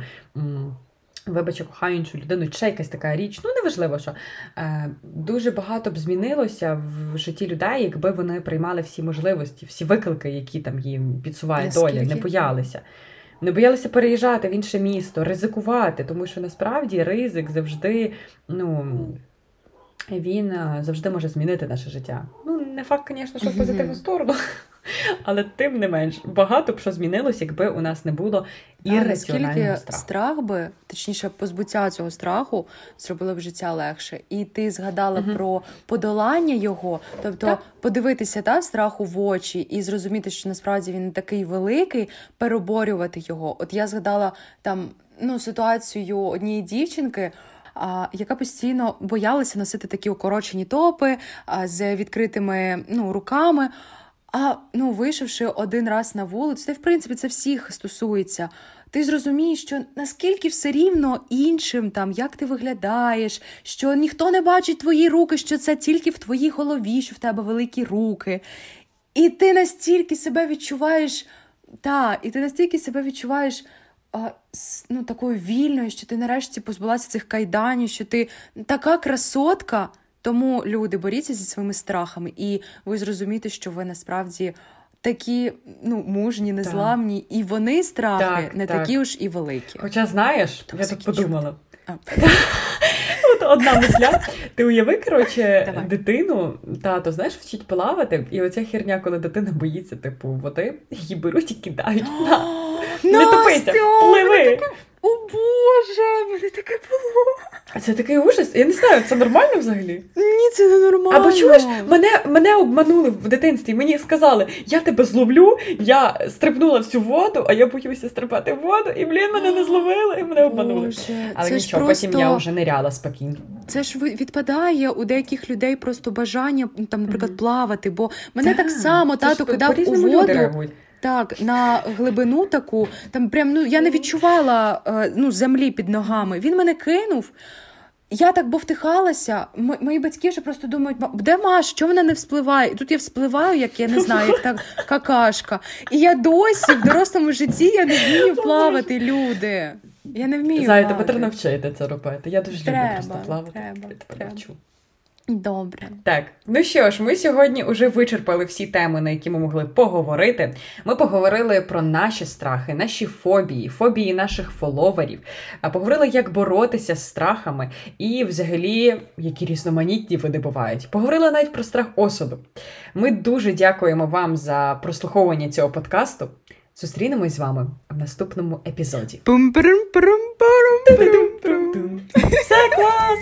Вибач, я кохаю іншу людину, чи ще якась така річ. Ну, неважливо, що е, дуже багато б змінилося в житті людей, якби вони приймали всі можливості, всі виклики, які там їм підсуває доля, не боялися. Не боялися переїжджати в інше місто, ризикувати, тому що насправді ризик завжди, ну. Він е, завжди може змінити наше життя. Ну, не факт, звісно, що в позитивну сторону, але тим не менш, багато б що змінилось, якби у нас не було ірраціонального наскільки страх би, точніше, позбуття цього страху зробило б життя легше. І ти згадала Мгм. про подолання його, тобто Так. подивитися та страху в очі і зрозуміти, що насправді він не такий великий, переборювати його. От я згадала там ну, ситуацію однієї дівчинки. А, яка постійно боялася носити такі укорочені топи а, з відкритими ну, руками. А ну, вийшовши один раз на вулицю, це в принципі це всіх стосується. Ти зрозумієш, що наскільки все рівно іншим, там як ти виглядаєш, що ніхто не бачить твої руки, що це тільки в твоїй голові, що в тебе великі руки. І ти настільки себе відчуваєш, та, і ти настільки себе відчуваєш а, ну, такою вільною, що ти нарешті позбулася цих кайданів, що ти така красотка. Тому люди боріться зі своїми страхами, і ви зрозумієте, що ви насправді такі ну, мужні, незламні, і вони страхи Так, не так. такі уж і великі. Хоча знаєш, То я тут подумала. От одна мисля. Ти уяви, коротше, Давай. дитину, тато, знаєш, вчить плавати, і оця херня, коли дитина боїться, типу, води, її беруть і кидають. На, не тупися, пливи. Боже, мене таке було. А Це такий ужас. Я не знаю, це нормально взагалі? Ні, це не нормально. Або чуєш, мене, мене обманули в дитинстві. Мені сказали, я тебе зловлю, я стрибнула в цю воду, а я боюся стрибати в воду, і блін, мене не зловили, і мене обманули. Боже, Але це нічого, ж просто... потім я вже ниряла спокійно. Це ж відпадає у деяких людей просто бажання ну, там, наприклад, плавати. Бо мене так, само тато кидав у воду. Так, на глибину таку, там прям ну я не відчувала е, ну, землі під ногами. Він мене кинув. Я так бовтихалася. Мої батьки вже просто думають, «Ма- де Маш, чого вона не вспливає? І тут я вспливаю, як я не знаю, як так какашка. І я досі в дорослому житті я не вмію плавати, люди. Я не вмію. Плавати. треба навчити це робити. Я дуже люблю просто плавати. треба, Я тебе треба. навчу. Добре. Так, ну що ж, ми сьогодні вже вичерпали всі теми, на які ми могли поговорити. Ми поговорили про наші страхи, наші фобії, фобії наших фоловерів, а поговорили, як боротися з страхами і, взагалі, які різноманітні вони бувають. Поговорили навіть про страх осуду. Ми дуже дякуємо вам за прослуховування цього подкасту. Зустрінемось з вами в наступному епізоді. Все клас!